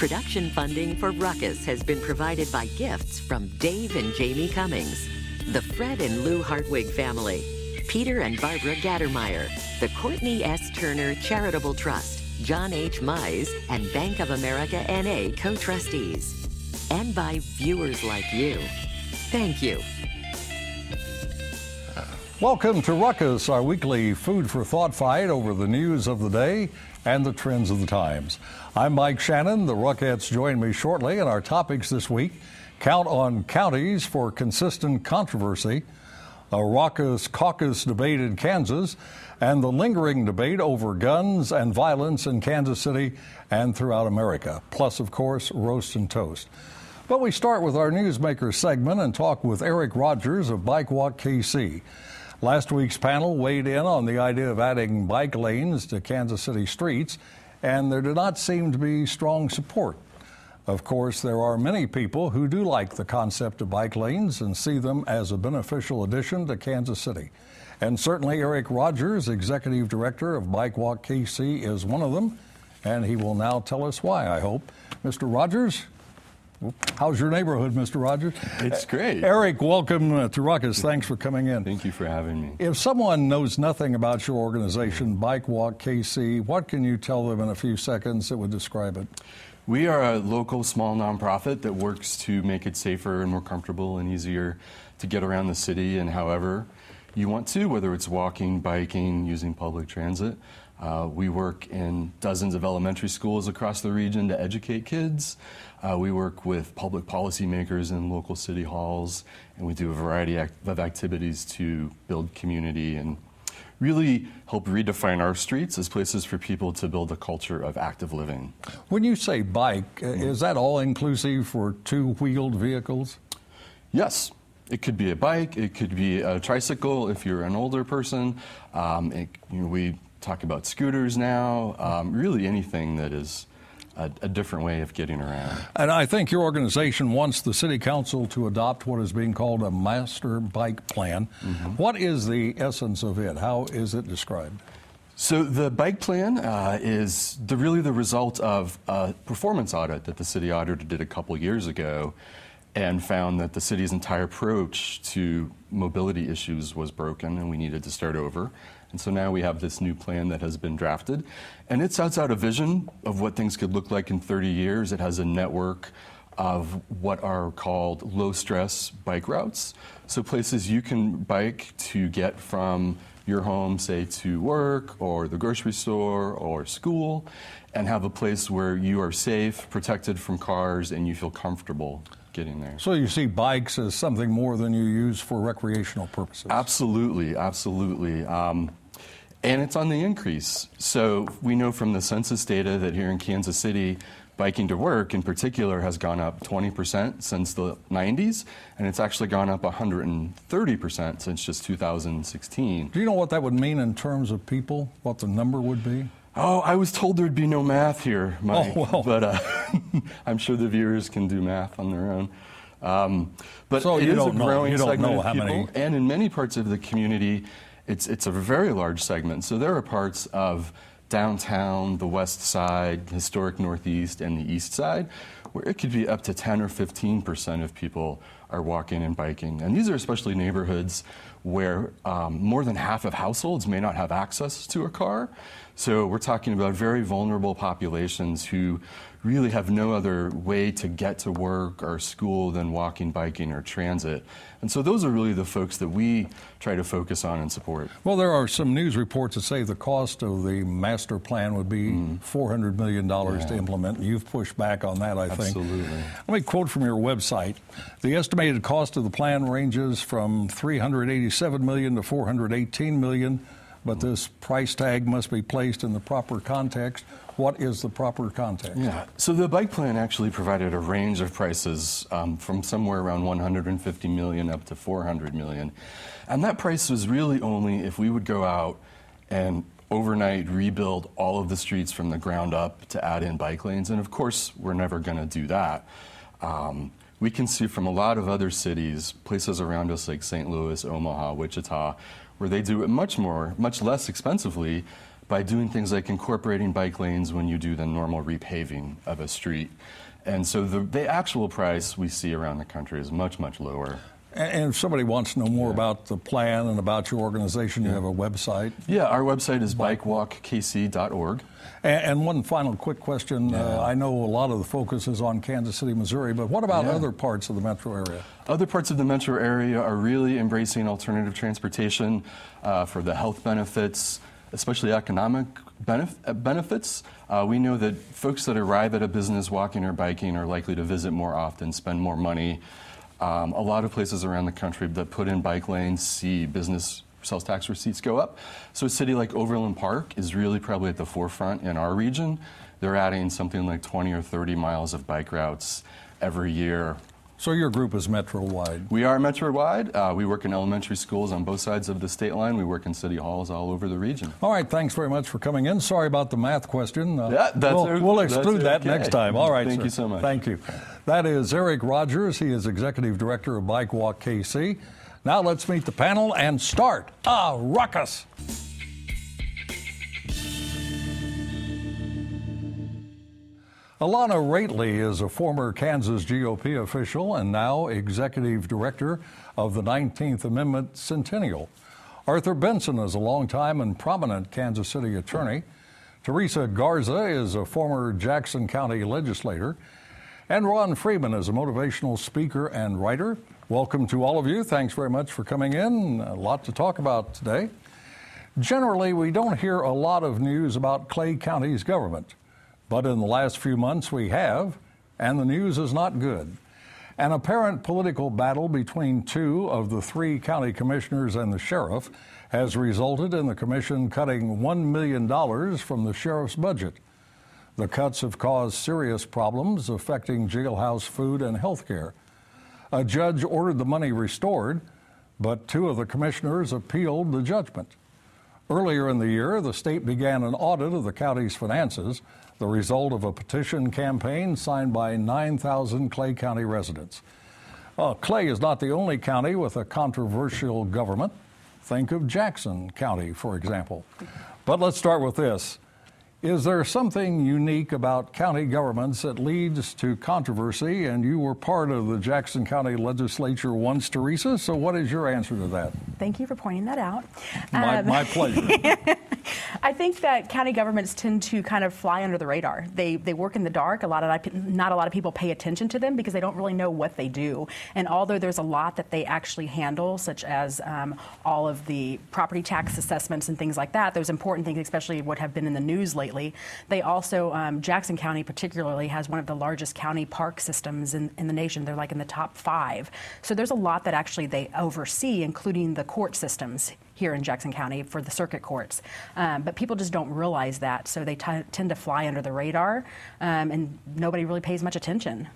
Production funding for Ruckus has been provided by gifts from Dave and Jamie Cummings, the Fred and Lou Hartwig family, Peter and Barbara Gattermeyer, the Courtney S. Turner Charitable Trust, John H. Mize, and Bank of America NA co trustees, and by viewers like you. Thank you. Welcome to Ruckus, our weekly food for thought fight over the news of the day and the trends of the times. I'm Mike Shanin. The Ruckettes join me shortly, and our topics this week count on counties for consistent controversy, a raucous caucus debate in Kansas, and the lingering debate over guns and violence in Kansas City and throughout America, plus, of course, roast and toast. But we start with our Newsmaker segment and talk with Eric Rogers of BikeWalkKC. Last week's panel weighed in on the idea of adding bike lanes to Kansas City streets, and there did not seem to be strong support. Of course, there are many people who do like the concept of bike lanes and see them as a beneficial addition to Kansas City. And certainly, Eric Rogers, Executive Director of BikeWalkKC, is one of them, and he will now tell us why, I hope. Mr. Rogers, How's your neighborhood, Mr. Rogers? It's great. Eric, welcome to Ruckus. Thanks for coming in. Thank you for having me. If someone knows nothing about your organization, BikeWalkKC, what can you tell them in a few seconds that would describe it? We are a local small nonprofit that works to make it safer and more comfortable and easier to get around the city and however you want to, whether it's walking, biking, using public transit. Uh, we work in dozens of elementary schools across the region to educate kids. Uh, we work with public policymakers in local city halls, and we do a variety of activities to build community and really help redefine our streets as places for people to build a culture of active living. When you say bike, mm-hmm. is that all inclusive for two wheeled vehicles? Yes. It could be a bike, it could be a tricycle if you're an older person. Um, it, you know, we talk about scooters now, um, really anything that is a, a, different way of getting around. And I think your organization wants the City Council to adopt what is being called a master bike plan. Mm-hmm. What is the essence of it? How is it described? So the bike plan uh, is the, really the result of a performance audit that the city auditor did a couple years ago and found that the city's entire approach to mobility issues was broken and we needed to start over. And so now we have this new plan that has been drafted. And it sets out a vision of what things could look like in 30 years. It has a network of what are called low stress bike routes. So places you can bike to get from your home, say, to work or the grocery store or school, and have a place where you are safe, protected from cars, and you feel comfortable getting there. So you see bikes as something more than you use for recreational purposes? Absolutely, absolutely. Um, and it's on the increase. So we know from the census data that here in Kansas City, biking to work in particular has gone up 20% since the 90s, and it's actually gone up 130% since just 2016. Do you know what that would mean in terms of people, what the number would be? Oh, I was told there'd be no math here, Mike, oh, well. but uh, I'm sure the viewers can do math on their own. Um, but so it is a growing segment of people, many. and in many parts of the community, it's, it's a very large segment. So there are parts of downtown, the west side, historic northeast, and the east side where it could be up to 10 or 15 percent of people are walking and biking. And these are especially neighborhoods where um, more than half of households may not have access to a car. So we're talking about very vulnerable populations who really have no other way to get to work or school than walking, biking, or transit. And so those are really the folks that we try to focus on and support. Well, there are some news reports that say the cost of the master plan would be mm. $400 million yeah. to implement. You've pushed back on that, I think. Absolutely. Let me quote from your website. The estimated cost of the plan ranges from 387 million to 418 million, but this price tag must be placed in the proper context what is the proper context? Yeah. So the bike plan actually provided a range of prices um, from somewhere around 150 million up to 400 million. And that price was really only if we would go out and overnight rebuild all of the streets from the ground up to add in bike lanes. And of course, we're never going to do that. Um, we can see from a lot of other cities, places around us like St. Louis, Omaha, Wichita, where they do it much more, much less expensively, by doing things like incorporating bike lanes when you do the normal repaving of a street. And so the, the actual price we see around the country is much, much lower. And if somebody wants to know more yeah. about the plan and about your organization, you have a website? Yeah, our website is bikewalkkc.org. And, and one final quick question. Yeah. Uh, I know a lot of the focus is on Kansas City, Missouri, but what about yeah. other parts of the metro area? Other parts of the metro area are really embracing alternative transportation uh, for the health benefits, especially economic benef- uh, benefits. Uh, we know that folks that arrive at a business walking or biking are likely to visit more often, spend more money. Um, a lot of places around the country that put in bike lanes see business sales tax receipts go up. So a city like Overland Park is really probably at the forefront in our region. They're adding something like 20 or 30 miles of bike routes every year so your group is metro-wide? We are metro-wide. Uh, we work in elementary schools on both sides of the state line. We work in city halls all over the region. All right, thanks very much for coming in. Sorry about the math question. Uh, yeah, that's we'll, we'll exclude that okay. next time. All right, Thank sir. you so much. Thank you. That is Eric Rogers. He is Executive Director of BikeWalkKC. Now let's meet the panel and start a ruckus. Alana Roethle is a former Kansas GOP official and now executive director of the 19th Amendment Centennial. Arthur Benson is a longtime and prominent Kansas City attorney. Theresa Garza is a former Jackson County legislator. And Ron Freeman is a motivational speaker and writer. Welcome to all of you. Thanks very much for coming in. A lot to talk about today. Generally, we don't hear a lot of news about Clay County's government. But in the last few months, we have, and the news is not good. An apparent political battle between two of the three county commissioners and the sheriff has resulted in the commission cutting $1 million from the sheriff's budget. The cuts have caused serious problems affecting jailhouse food and health care. A judge ordered the money restored, but two of the commissioners appealed the judgment. Earlier in the year, the state began an audit of the county's finances the result of a petition campaign signed by 9,000 Clay County residents. Uh, Clay is not the only county with a controversial government. Think of Jackson County, for example. But let's start with this. Is there something unique about county governments that leads to controversy? And you were part of the Jackson County legislature once, Theresa. So, what is your answer to that? Thank you for pointing that out. My, um, my pleasure. I think that county governments tend to kind of fly under the radar. They they work in the dark. A lot of not a lot of people pay attention to them because they don't really know what they do. And although there's a lot that they actually handle, such as um, all of the property tax assessments and things like that, those important things, especially what have been in the news lately. They also um, Jackson County particularly has one of the largest county park systems in, in the nation. They're like in the top five. So there's a lot that actually they oversee, including the court systems here in Jackson County for the circuit courts. Um, but people just don't realize that, so they t- tend to fly under the radar, um, and nobody really pays much attention.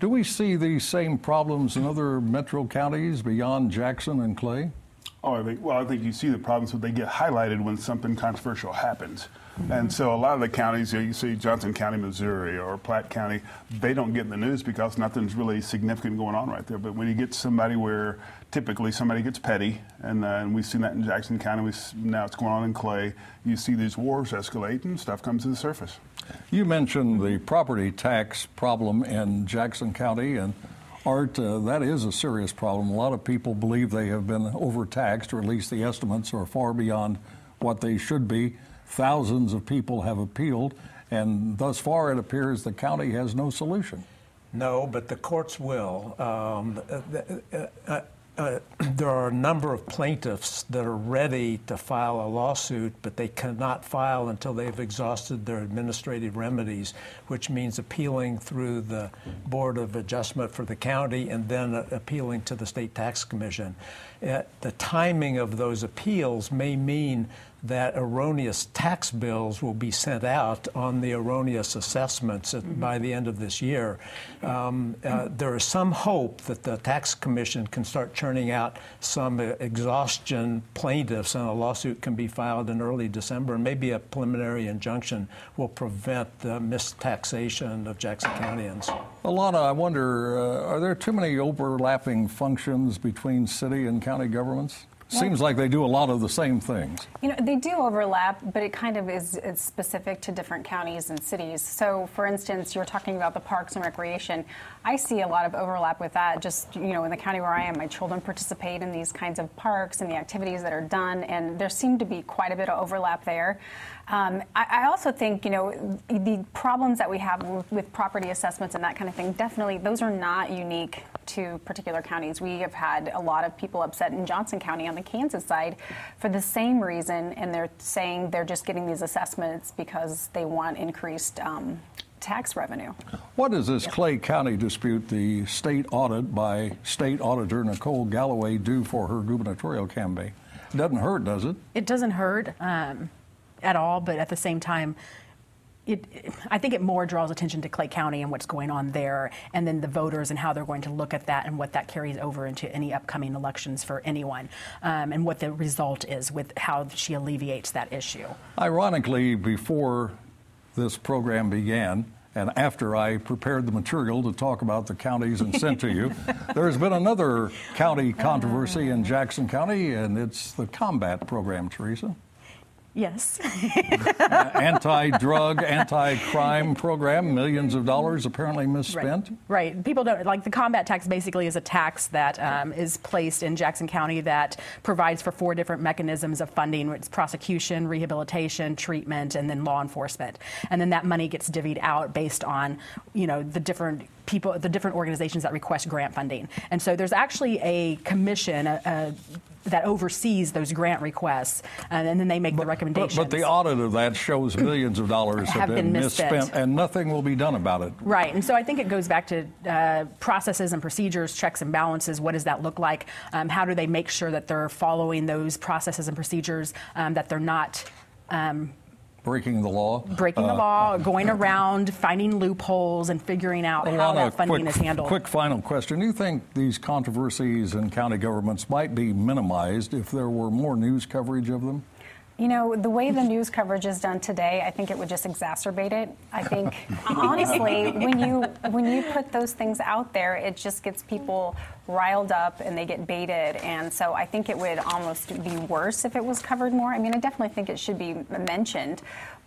Do we see these same problems in other metro counties beyond Jackson and Clay? Oh, I think, well, I think you see the problems, but they get highlighted when something controversial happens. And so a lot of the counties, you, see Johnson County, Missouri, or Platte County, they don't get in the news because nothing's really significant going on right there. But when you get somebody where typically somebody gets petty, and, uh, and we've seen that in Jackson County, we, now it's going on in Clay, you see these wars escalate and stuff comes to the surface. You mentioned the property tax problem in Jackson County, and Art, uh, that is a serious problem. A lot of people believe they have been overtaxed, or at least the estimates are far beyond what they should be. Thousands of people have appealed, and thus far it appears the county has no solution. No, but the courts will. Um, uh, uh, uh, there are a number of plaintiffs that are ready to file a lawsuit, but they cannot file until they've exhausted their administrative remedies, which means appealing through the Board of Adjustment for the county and then uh, appealing to the State Tax Commission. Uh, the timing of those appeals may mean that erroneous tax bills will be sent out on the erroneous assessments at, mm-hmm. by the end of this year. Um, uh, there is some hope that the tax commission can start churning out some exhaustion plaintiffs, and a lawsuit can be filed in early December. And maybe a preliminary injunction will prevent the mistaxation of Jackson Countyans. Alana, I wonder, uh, are there too many overlapping functions between city and county governments? Seems like they do a lot of the same things. You know, they do overlap, but it kind of is it's specific to different counties and cities. So, for instance, you were talking about the parks and recreation. I see a lot of overlap with that. Just, you know, in the county where I am, my children participate in these kinds of parks and the activities that are done, and there seemed to be quite a bit of overlap there. Um, I, I, also think, you know, the problems that we have with, with, property assessments and that kind of thing, definitely, those are not unique to particular counties. We have had a lot of people upset in Johnson County on the Kansas side for the same reason, and they're saying they're just getting these assessments because they want increased um, tax revenue. What does this Clay County dispute, the state audit by State Auditor Nicole Galloway, do for her gubernatorial campaign? It doesn't hurt, does it? It doesn't hurt. Um, at all, but at the same time, it, I think it more draws attention to Clay County and what's going on there, and then the voters and how they're going to look at that and what that carries over into any upcoming elections for anyone, um, and what the result is with how she alleviates that issue. Ironically, before this program began, and after I prepared the material to talk about the counties and sent to you, there's been another county controversy in Jackson County, and it's the combat program, Theresa. Yes. anti-drug, anti-crime program, millions of dollars apparently misspent. Right. right. People don't like the combat tax. Basically, is a tax that um, is placed in Jackson County that provides for four different mechanisms of funding: it's prosecution, rehabilitation, treatment, and then law enforcement. And then that money gets divvied out based on, you know, the different people, the different organizations that request grant funding. And so there's actually a commission. A, a, that oversees those grant requests, and, and then they make but, the recommendations. But, but, the audit of that shows millions of dollars have, have been, been misspent, and nothing will be done about it. Right, and so I think it goes back to uh, processes and procedures, checks and balances. What does that look like? Um, how do they make sure that they're following those processes and procedures? Um, that they're not. Um, breaking the law. Breaking uh, the law, going around, finding loopholes, and figuring out how that funding quick, is handled. Quick final question. Do you think these controversies in county governments might be minimized if there were more news coverage of them? You know, the way the news coverage is done today, I think it would just exacerbate it. I think, honestly, when you when you put those things out there, it just gets people riled up and they get baited. And so I think it would almost be worse if it was covered more. I mean, I definitely think it should be mentioned,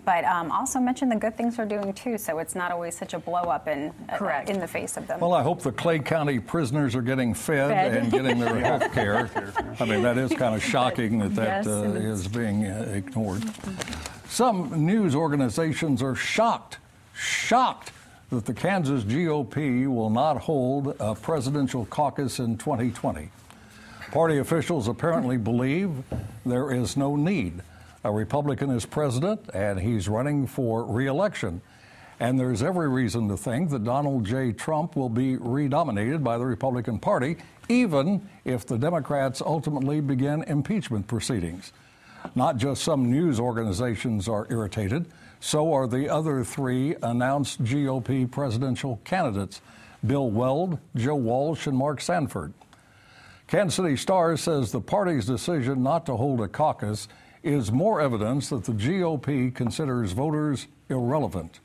but um, also mention the good things we're doing too, so it's not always such a blow up in uh, in the face of them. Well, I hope the Clay County prisoners are getting fed, fed. and getting their health care. I mean, that is kind of shocking that that yes, uh, is being uh, ignored. Some news organizations are shocked, shocked that the Kansas GOP will not hold a presidential caucus in 2020. Party officials apparently believe there is no need a Republican is president, and he's running for reelection. And there's every reason to think that Donald J. Trump will be redominated by the Republican Party, even if the Democrats ultimately begin impeachment proceedings. Not just some news organizations are irritated, so are the other three announced GOP presidential candidates Bill Weld, Joe Walsh, and Mark Sanford. Kansas City Star says the party's decision not to hold a caucus is more evidence that the GOP considers voters irrelevant.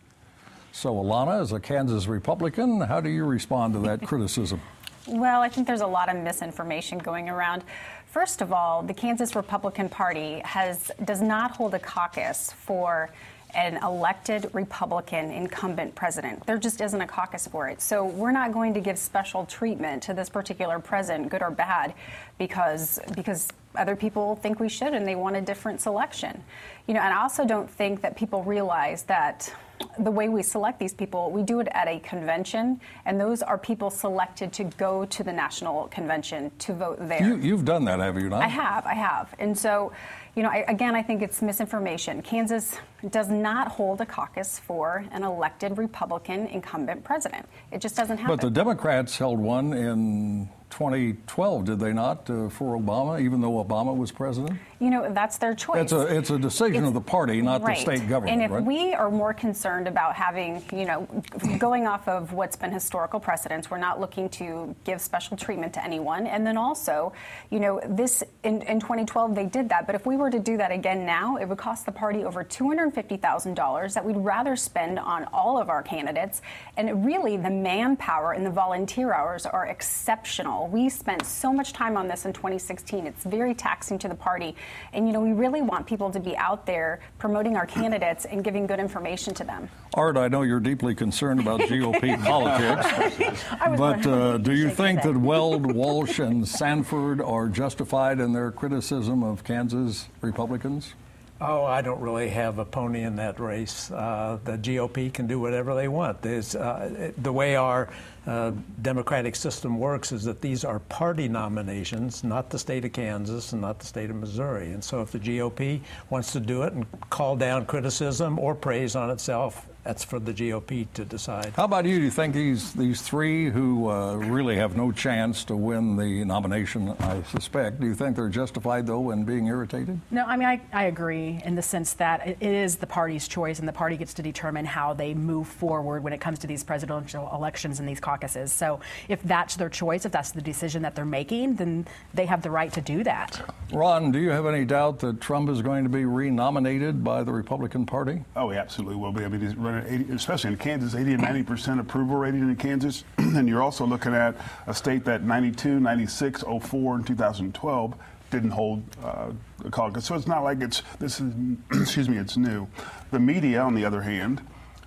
So, Alana, as a Kansas Republican, how do you respond to that criticism? Well, I think there's a lot of misinformation going around. First of all, the Kansas Republican Party has does not hold a caucus for an elected Republican incumbent president. There just isn't a caucus for it. So we're not going to give special treatment to this particular president, good or bad, because because other people think we should and they want a different selection. You know, and I also don't think that people realize that the way we select these people, we do it at a convention, and those are people selected to go to the national convention to vote there. You, have done that, have you not? I have, I have. And so, you know, I, again, I think it's misinformation. Kansas does not hold a caucus for an elected Republican incumbent president. It just doesn't happen. But the Democrats held one in 2012, did they not, uh, for Obama, even though Obama was president? You know, that's their choice. It's a, it's a decision it's, of the party, not right. the state government. And if right? we are more concerned about having, you know, going off of what's been historical precedents, we're not looking to give special treatment to anyone. And then also, you know, this in, in 2012 they did that, but if we were to do that again now, it would cost the party over $250,000 that we'd rather spend on all of our candidates. And really, the manpower and the volunteer hours are exceptional bill. We spent so much time on this in 2016. It's very taxing to the party. And, you know, we really want people to be out there promoting our candidates and giving good information to them. Art, I know you're deeply concerned about GOP politics, but uh, do you think that Weld, Walsh, and Sanford are justified in their criticism of Kansas Republicans? Oh, I don't really have a pony in that race. Uh, the GOP can do whatever they want. Uh, the way our uh, democratic system works is that these are party nominations, not the state of Kansas and not the state of Missouri. And so if the GOP wants to do it and call down criticism or praise on itself, that's for the GOP to decide. How about you? Do you think these these three who uh, really have no chance to win the nomination, I suspect, do you think they're justified though in being irritated? No, I mean I, I agree in the sense that it is the party's choice, and the party gets to determine how they move forward when it comes to these presidential elections and these caucuses. So if that's their choice, if that's the decision that they're making, then they have the right to do that. Ron, do you have any doubt that Trump is going to be renominated by the Republican Party? Oh, he absolutely will be. I mean, he's running 80, especially in Kansas, 80 and 90 percent approval rating in Kansas. and you're also looking at a state that 92, 96, 04, and 2012 didn't hold uh, a caucus. So it's not like it's this is excuse me, it's new. The media, on the other hand,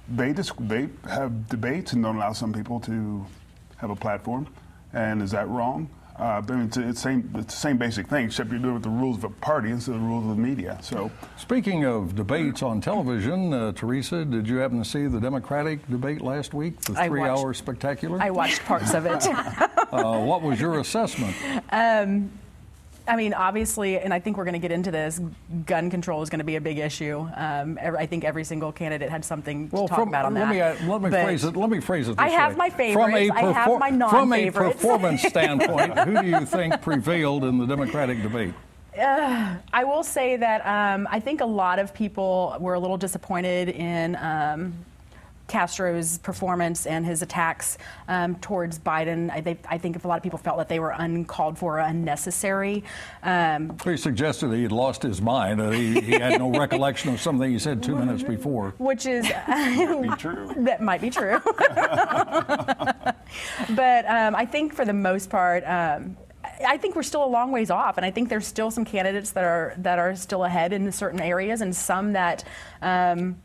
they just they have debates and don't allow some people to have a platform. And is that wrong? Uh, I mean, it's, it's, same, it's the same basic thing, except you're doing it with the rules of a party instead of the rules of the media. So, speaking of debates on television, uh, Theresa, did you happen to see the Democratic debate last week, the three-hour spectacular? I watched parts of it. uh, what was your assessment? Um, I mean, obviously, and I think we're going to get into this. Gun control is going to be a big issue. Um, I think every single candidate had something well, to talk from, about on let that. Me, let me phrase it. Let me phrase it. I have way. my favorites. From a I have my non-favorites. From a performance standpoint, who do you think prevailed in the Democratic debate? Uh, I will say that um, I think a lot of people were a little disappointed in um, Castro's performance and his attacks um, towards Biden, I, they, I, think if a lot of people felt that they were uncalled for, unnecessary. Um, he suggested that he had lost his mind. that he, he, had no recollection of something he said two minutes before. Which is might be true. that might be true. but um, I think for the most part. Um, I think we're still a long ways off, and I think there's still some candidates that are that are still ahead in certain areas, and some that um,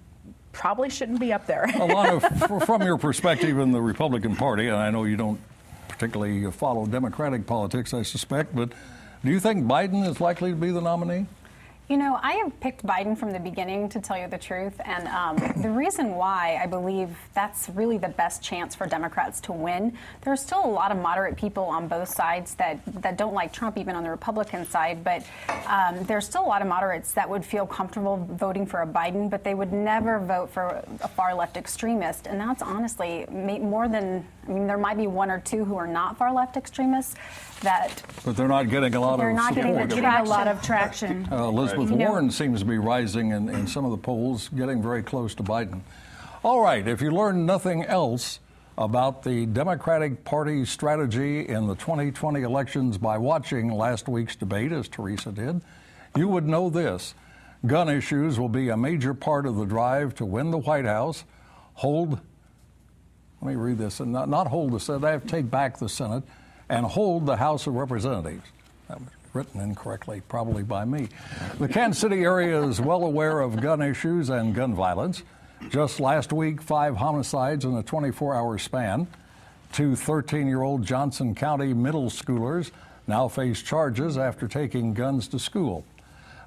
probably shouldn't be up there. A lot Alana, from your perspective in the Republican Party, and I know you don't particularly follow Democratic politics, I suspect, but do you think Biden is likely to be the nominee? You know, I have picked Biden from the beginning, to tell you the truth. And um, the reason why I believe that's really the best chance for Democrats to win, there are still a lot of moderate people on both sides that, that don't like Trump, even on the Republican side. But um, there's still a lot of moderates that would feel comfortable voting for a Biden, but they would never vote for a far left extremist. And that's honestly more than, I mean, there might be one or two who are not far left extremists that. But they're not getting a lot they're of not support. Getting, getting a lot of traction. Uh, Elizabeth right. Warren seems to be rising in, in some of the polls, getting very close to Biden. All right, if you learn nothing else about the Democratic Party's strategy in the 2020 elections by watching last week's debate, as Theresa did, you would know this. Gun issues will be a major part of the drive to win the White House, hold, let me read this, and not, not hold the Senate, I have to take back the Senate, and hold the House of Representatives. That was written incorrectly, probably by me. The Kansas City area is well aware of gun issues and gun violence. Just last week, five homicides in a 24 hour span. Two 13 year old Johnson County middle schoolers now face charges after taking guns to school.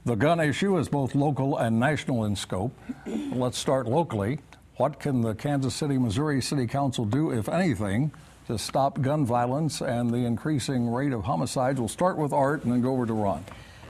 The gun issue is both local and national in scope. Let's start locally. What can the Kansas City, Missouri City Council do, if anything, to stop gun violence and the increasing rate of homicides. We'll start with Art and then go over to Ron.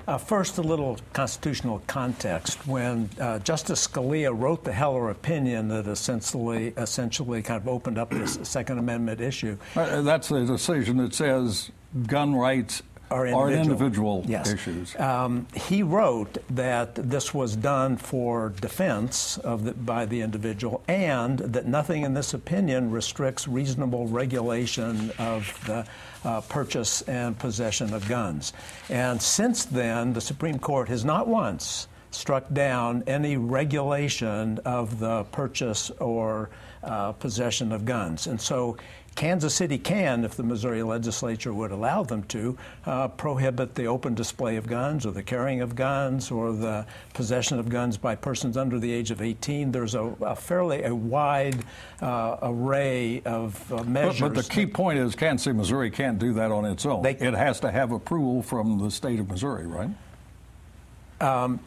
Uh, first, a little constitutional context. When uh, Justice Scalia wrote the Heller opinion that essentially, essentially kind of opened up this Second Amendment issue. Uh, that's a decision that says gun rights are individual, are individual yes. issues. Um, he wrote that this was done for defense of the, by the individual, and that nothing in this opinion restricts reasonable regulation of the uh, purchase and possession of guns. And since then, the Supreme Court has not once struck down any regulation of the purchase or uh, possession of guns. And so Kansas City can, if the Missouri legislature would allow them to, uh, prohibit the open display of guns or the carrying of guns or the possession of guns by persons under the age of 18. There's a, a fairly a wide uh, array of uh, measures. But, but, the key point is Kansas City, Missouri can't do that on its own. They, it has to have approval from the state of Missouri, right? Um,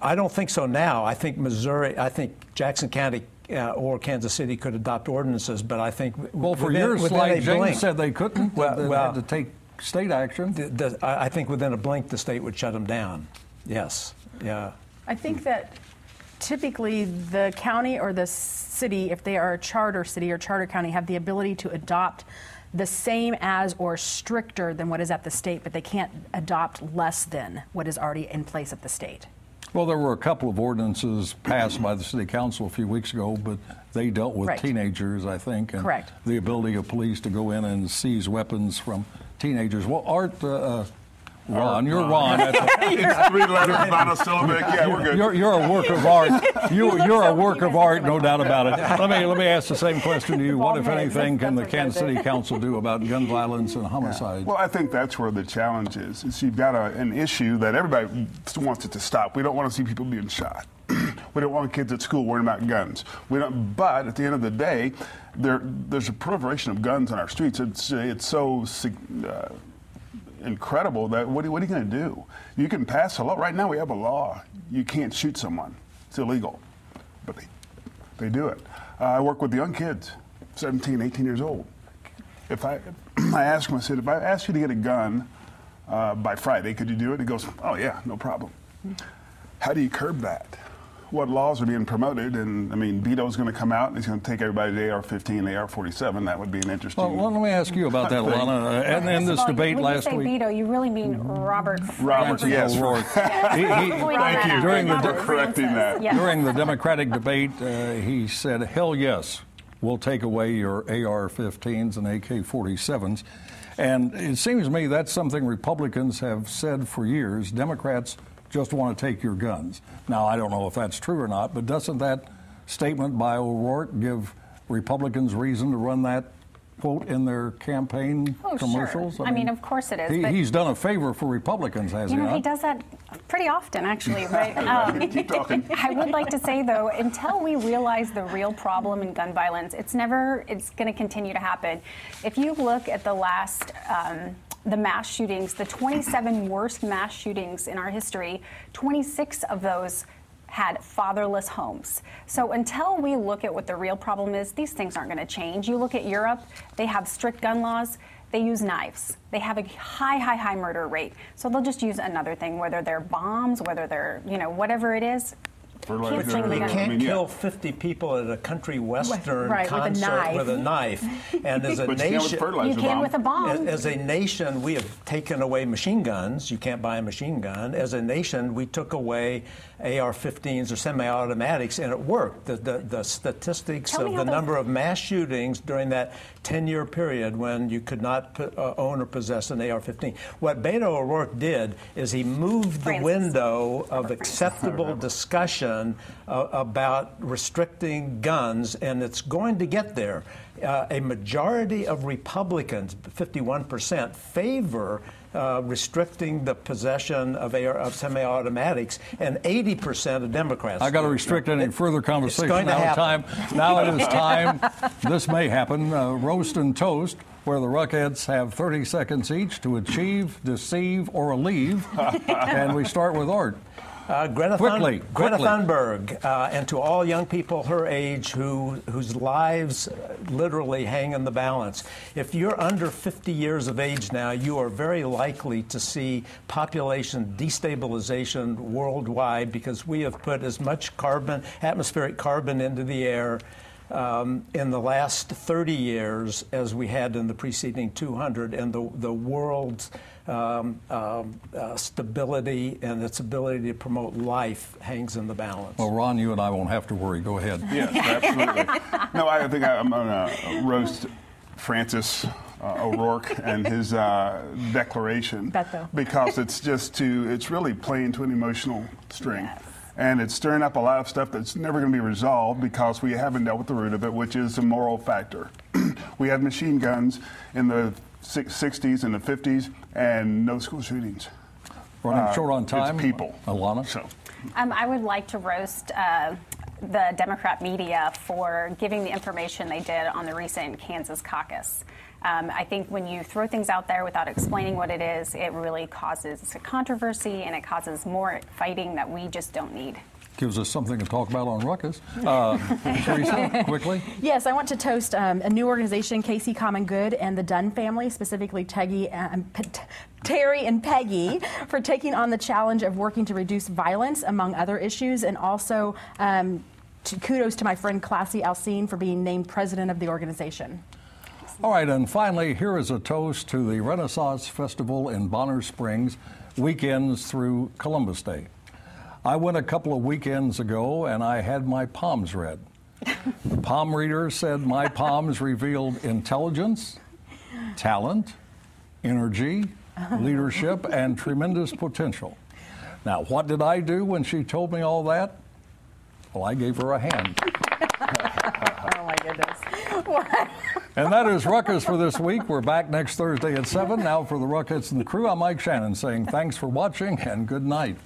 I don't think so now. I think Missouri, I think Jackson County uh, or Kansas City could adopt ordinances, but I think well, for within, years, within like James blink, said they couldn't. Well, they well, had to take state action. The, the, I think within a blink, the state would shut them down. Yes, yeah. I think that typically the county or the city, if they are a charter city or charter county, have the ability to adopt the same as or stricter than what is at the state, but they can't adopt less than what is already in place at the state. Well, there were a couple of ordinances passed by the city council a few weeks ago, but they dealt with right. teenagers, I think, and Correct. the ability of police to go in and seize weapons from teenagers. Well, Art, uh, uh Ron, you're Ron. That's a, three letters monosyllabic. Yeah, we're good. You're, you're a work of art. You, you're a work of art, no doubt about it. Let me let me ask the same question to you. What, if anything, can the Kansas City Council do about gun violence and homicide? Well, I think that's where the challenge is. is you've got a, an issue that everybody wants it to stop. We don't want to see people being shot. we don't want kids at school worrying about guns. We don't. But at the end of the day, there there's a proliferation of guns on our streets. It's it's so. Uh, incredible that what, what are you going to do? You can pass a law. Right now, we have a law. You can't shoot someone, it's illegal. But they, they do it. Uh, I work with young kids, 17, 18 years old. If I, I ask them, I said, if I ask you to get a gun uh, by Friday, could you do it? He goes, oh, yeah, no problem. How do you curb that? What laws are being promoted. And I mean, Beto's going to come out and he's going to take everybody to AR-15, AR-47. That would be an interesting. Well, let me ask you about that, Lana. And, and this debate when last you say week. Beto, you really mean Robert. Robert, yes. O'Rourke. he, he, thank you during the de- correcting that. Yes. During the Democratic debate, uh, he said, "Hell yes, we'll take away your AR-15s and AK-47s." And it seems to me that's something Republicans have said for years. Democrats just want to take your guns. Now, I don't know if that's true or not, but doesn't that statement by O'Rourke give Republicans reason to run that quote in their campaign oh, commercials? Sure. I, I mean, mean, of course it is. He, he's done a favor for Republicans, has you he? know, not? he does that pretty often, actually. Right? Um, Keep talking. I would like to say though, until we realize the real problem in gun violence, it's never. It's going to continue to happen. If you look at the last. Um, the mass shootings, the 27 worst mass shootings in our history, 26 of those had fatherless homes. So until we look at what the real problem is, these things aren't going to change. You look at Europe, they have strict gun laws. They use knives. They have a high, high, high murder rate. So they'll just use another thing, whether they're bombs, whether they're, you know, whatever it is. Can't you can't I mean, kill yeah. 50 people at a country western right, concert with a knife. With a knife. And as a but nation, you, you can with a bomb. As, as, a nation, we have taken away machine guns. You can't buy a machine gun. As a nation, we took away AR-15s or semi-automatics, and it worked. The, the, the statistics Tell of the number of mass shootings during that 10-year period when you could not put, uh, own or possess an AR-15. What Beto O'Rourke did is he moved Francis. the window of acceptable discussion uh, about restricting guns, and it's going to get there. Uh, a majority of Republicans, 51%, favor uh, restricting the possession of, AR, of semi-automatics, and 80% of Democrats. I got to restrict any further conversation. now, time, now it is time. this may happen. Uh, roast and toast where the Ruckheads have 30 seconds each to achieve, deceive, or leave. and we start with Art. Uh, Greta, quickly, Thun- Greta Thunberg, uh, and to all young people her age who whose lives literally hang in the balance. If you're under 50 years of age now, you are very likely to see population destabilization worldwide because we have put as much carbon, atmospheric carbon, into the air. Um, in the last 30 years as we had in the preceding 200, and the, the world's um, um, uh, stability and its ability to promote life hangs in the balance. Well, Ron, you and I won't have to worry. Go ahead. Yes, absolutely. no, I think I'm going to roast Francis uh, O'Rourke and his uh, declaration Beto. because it's just to it's really playing to an emotional string. Yes. And it's stirring up a lot of stuff that's never going to be resolved because we haven't dealt with the root of it, which is the moral factor. we had machine guns in the 60s and the 50s and no school shootings. Running Uh, short on it's time. people. Alana? So. Um, I would like to roast uh, the Democrat media for giving the information they did on the recent Kansas caucus. Um, I think when you throw things out there without explaining what it is, it really causes a controversy and it causes more fighting that we just don't need. Gives us something to talk about on Ruckus. Uh, Theresa, quickly. Yes, I want to toast um, a new organization, KC Common Good, and the Dunn family, specifically Teggy, um, Terry and Peggy, for taking on the challenge of working to reduce violence, among other issues, and also um, to, kudos to my friend Klassie Alcine for being named president of the organization. All right, and finally, here is a toast to the Renaissance Festival in Bonner Springs, weekends through Columbus Day. I went a couple of weekends ago and I had my palms read. The palm reader said my palms revealed intelligence, talent, energy, leadership, and tremendous potential. Now, what did I do when she told me all that? Well, I gave her a hand. Oh my goodness. And that is Ruckus for this week. We're back next Thursday at 7. Now for the Ruckus and the crew, I'm Mike Shanin saying thanks for watching and good night.